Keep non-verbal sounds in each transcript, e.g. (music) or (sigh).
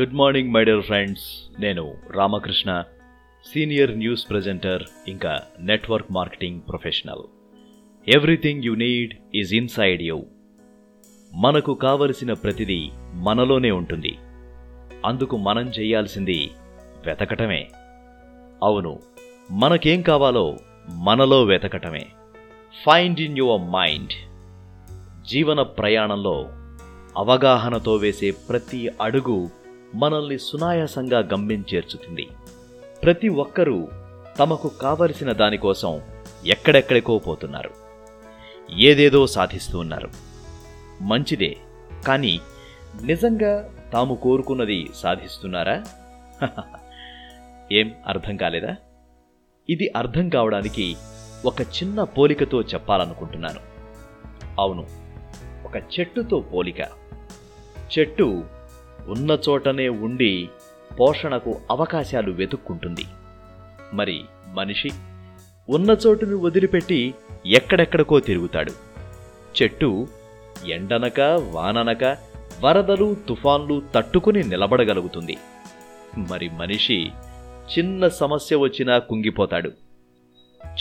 Good morning my dear friends. నేను Ramakrishna senior news presenter ఇంకా network marketing professional. Everything you need is inside you. మనకు కావలసిన ప్రతిదీ మనలోనే ఉంటుంది. అందుకు మనం చేయాల్సింది వెతకటమే. అవును మనకేం కావాలో మనలో వెతకటమే. ఫైండ్ ఇన్ యువర్ మైండ్ జీవన ప్రయాణంలో అవగాహనతో వేసే ప్రతి అడుగు మనల్ని సునాయాసంగా గమ్యం చేర్చుతుంది. ప్రతి ఒక్కరూ తమకు కావలసిన దానికోసం ఎక్కడెక్కడికో పోతున్నారు. ఏదేదో సాధిస్తూ ఉన్నారు. మంచిదే కానీ నిజంగా తాము కోరుకున్నది సాధిస్తున్నారా? (laughs) ఏం అర్థం కాలేదా? ఇది అర్థం కావడానికి ఒక చిన్న పోలికతో చెప్పాలనుకుంటున్నాను. అవును ఒక చెట్టుతో పోలిక. చెట్టు ఉన్న చోటనే ఉండి పోషణకు అవకాశాలు వెతుక్కుంటుంది. మరి మనిషి ఉన్న చోటును వదిలిపెట్టి ఎక్కడెక్కడికో తిరుగుతాడు. చెట్టు ఎండనక వాననక వరదలు తుఫాన్లు తట్టుకుని నిలబడగలుగుతుంది. మరి మనిషి చిన్న సమస్య వచ్చినా కుంగిపోతాడు.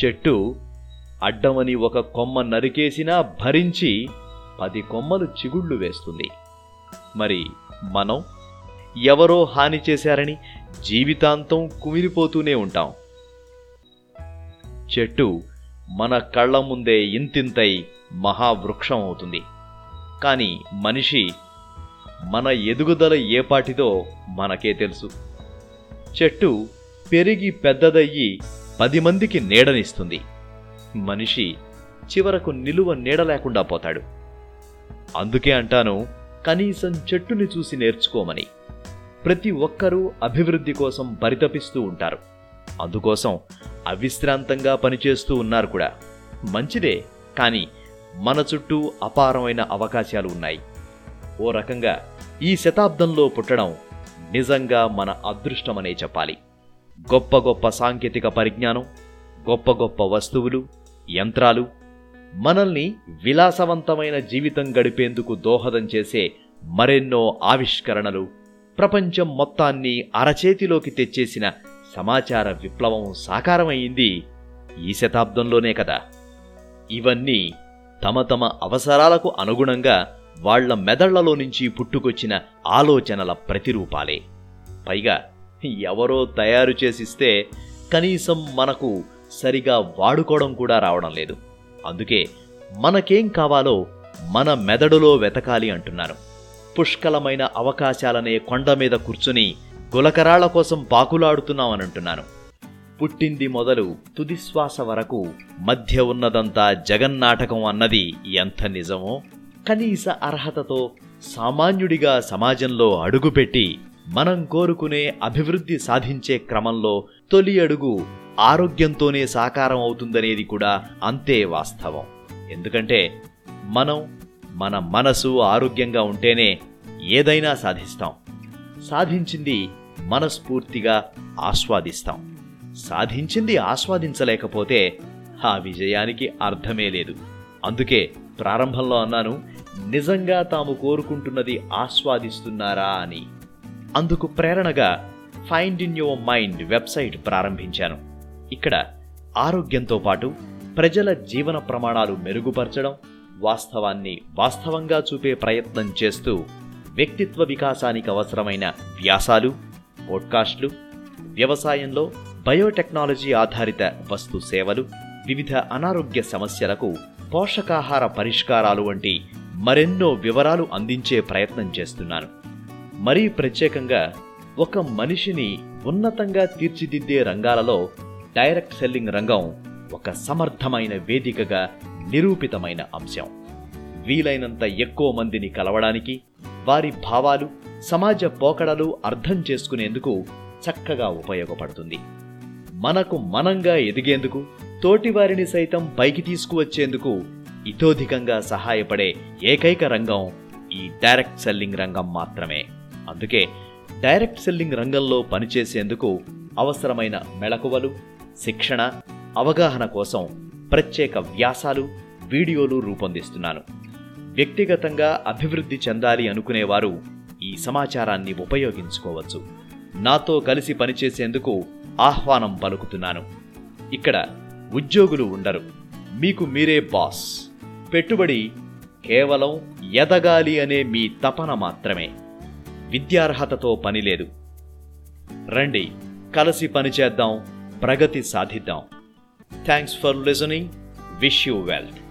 చెట్టు అడ్డమని ఒక కొమ్మ నరికేసినా భరించి పది కొమ్మలు చిగుళ్ళు వేస్తుంది. మరి మనం ఎవరో హాని చేశారని జీవితాంతం కుమిలిపోతూనే ఉంటాం. చెట్టు మన కళ్ళ ముందే ఇంతింతై మహావృక్షం అవుతుంది. కానీ మనిషి మన ఎదుగుదల ఏపాటిదో మనకే తెలుసు. చెట్టు పెరిగి పెద్దదయ్యి పది మందికి నీడనిస్తుంది. మనిషి చివరకు నిలువ నీడ లేకుండా పోతాడు. అందుకే అంటాను కనీసం చెట్టుని చూసి నేర్చుకోమని. ప్రతి ఒక్కరూ అభివృద్ధి కోసం పరితపిస్తూ ఉంటారు. అందుకోసం అవిశ్రాంతంగా పనిచేస్తూ ఉన్నారు కూడా. మంచిదే కానీ మన చుట్టూ అపారమైన అవకాశాలు ఉన్నాయి. ఓ రకంగా ఈ శతాబ్దంలో పుట్టడం నిజంగా మన అదృష్టమనే చెప్పాలి. గొప్ప గొప్ప సాంకేతిక పరిజ్ఞానం గొప్ప గొప్ప వస్తువులు యంత్రాలు మనల్ని విలాసవంతమైన జీవితం గడిపేందుకు దోహదం చేసే మరెన్నో ఆవిష్కరణలు ప్రపంచం మొత్తాన్ని అరచేతిలోకి తెచ్చేసిన సమాచార విప్లవం సాకారమైంది ఈ శతాబ్దంలోనే కదా. ఇవన్నీ తమ తమ అవసరాలకు అనుగుణంగా వాళ్ళ మెదళ్ళలో నుంచి పుట్టుకొచ్చిన ఆలోచనల ప్రతిరూపాలే. పైగా ఎవరో తయారు చేసిస్తే కనీసం మనకు సరిగా వాడుకోవడం కూడా రావడం లేదు. అందుకే మనకేం కావాలో మన మెదడులో వెతకాలి అంటున్నారు. పుష్కలమైన అవకాశాలనే కొండ మీద కూర్చుని గులకరాళ్ళ కోసం పాకులాడుతున్నామనంటున్నాను పుట్టింది మొదలు తుదిశ్వాస వరకు మధ్య ఉన్నదంతా జగన్నాటకం అన్నది ఎంత నిజమో కనీస అర్హతతో సామాన్యుడిగా సమాజంలో అడుగుపెట్టి మనం కోరుకునే అభివృద్ధి సాధించే క్రమంలో తొలి అడుగు ఆరోగ్యంతోనే సాకారం అవుతుందనేది కూడా అంతే వాస్తవం. ఎందుకంటే మనం మన మనసు ఆరోగ్యంగా ఉంటేనే ఏదైనా సాధిస్తాం. సాధించింది మనస్ఫూర్తిగా ఆస్వాదిస్తాం. సాధించింది ఆస్వాదించలేకపోతే ఆ విజయానికి అర్థమే లేదు. అందుకే ప్రారంభంలో అన్నాను నిజంగా తాము కోరుకుంటున్నది ఆస్వాదిస్తున్నారా అని. అందుకు ప్రేరణగా find in your mind website ప్రారంభించాను. ఇక్కడ ఆరోగ్యంతో పాటు ప్రజల జీవన ప్రమాణాలు మెరుగుపరచడం వాస్తవాన్ని వాస్తవంగా చూపే ప్రయత్నం చేస్తూ వ్యక్తిత్వ వికాసానికి అవసరమైన వ్యాసాలు పోడ్కాస్ట్లు వ్యవసాయంలో బయోటెక్నాలజీ ఆధారిత వస్తు సేవలు వివిధ అనారోగ్య సమస్యలకు పోషకాహార పరిష్కారాలు వంటి మరెన్నో వివరాలు అందించే ప్రయత్నం చేస్తున్నాను. మరీ ప్రత్యేకంగా ఒక మనిషిని ఉన్నతంగా తీర్చిదిద్దే రంగాలలో డైరెక్ట్ సెల్లింగ్ రంగం ఒక సమర్థమైన వేదికగా నిరూపితమైన అంశం. వీలైనంత ఎక్కువ మందిని కలవడానికి వారి భావాలు సమాజ పోకడలు అర్థం చేసుకునేందుకు చక్కగా ఉపయోగపడుతుంది. మనకు మనంగా ఎదిగేందుకు తోటివారిని సైతం పైకి తీసుకువచ్చేందుకు ఇతోధికంగా సహాయపడే ఏకైక రంగం ఈ డైరెక్ట్ సెల్లింగ్ రంగం మాత్రమే. అందుకే డైరెక్ట్ సెల్లింగ్ రంగంలో పనిచేసేందుకు అవసరమైన మెళకువలు శిక్షణ అవగాహన కోసం ప్రత్యేక వ్యాసాలు వీడియోలు రూపొందిస్తున్నాను. వ్యక్తిగతంగా అభివృద్ధి చెందాలి అనుకునేవారు ఈ సమాచారాన్ని ఉపయోగించుకోవచ్చు. నాతో కలిసి పనిచేసేందుకు ఆహ్వానం పలుకుతున్నాను. ఇక్కడ ఉద్యోగులు ఉండరు. మీకు మీరే బాస్. పెట్టుబడి కేవలం ఎదగాలి అనే మీ తపన మాత్రమే. విద్యార్హతతో పని లేదు. రండి కలిసి పనిచేద్దాం ప్రగతి సాధిద్దాం. Thanks for listening wish you wealth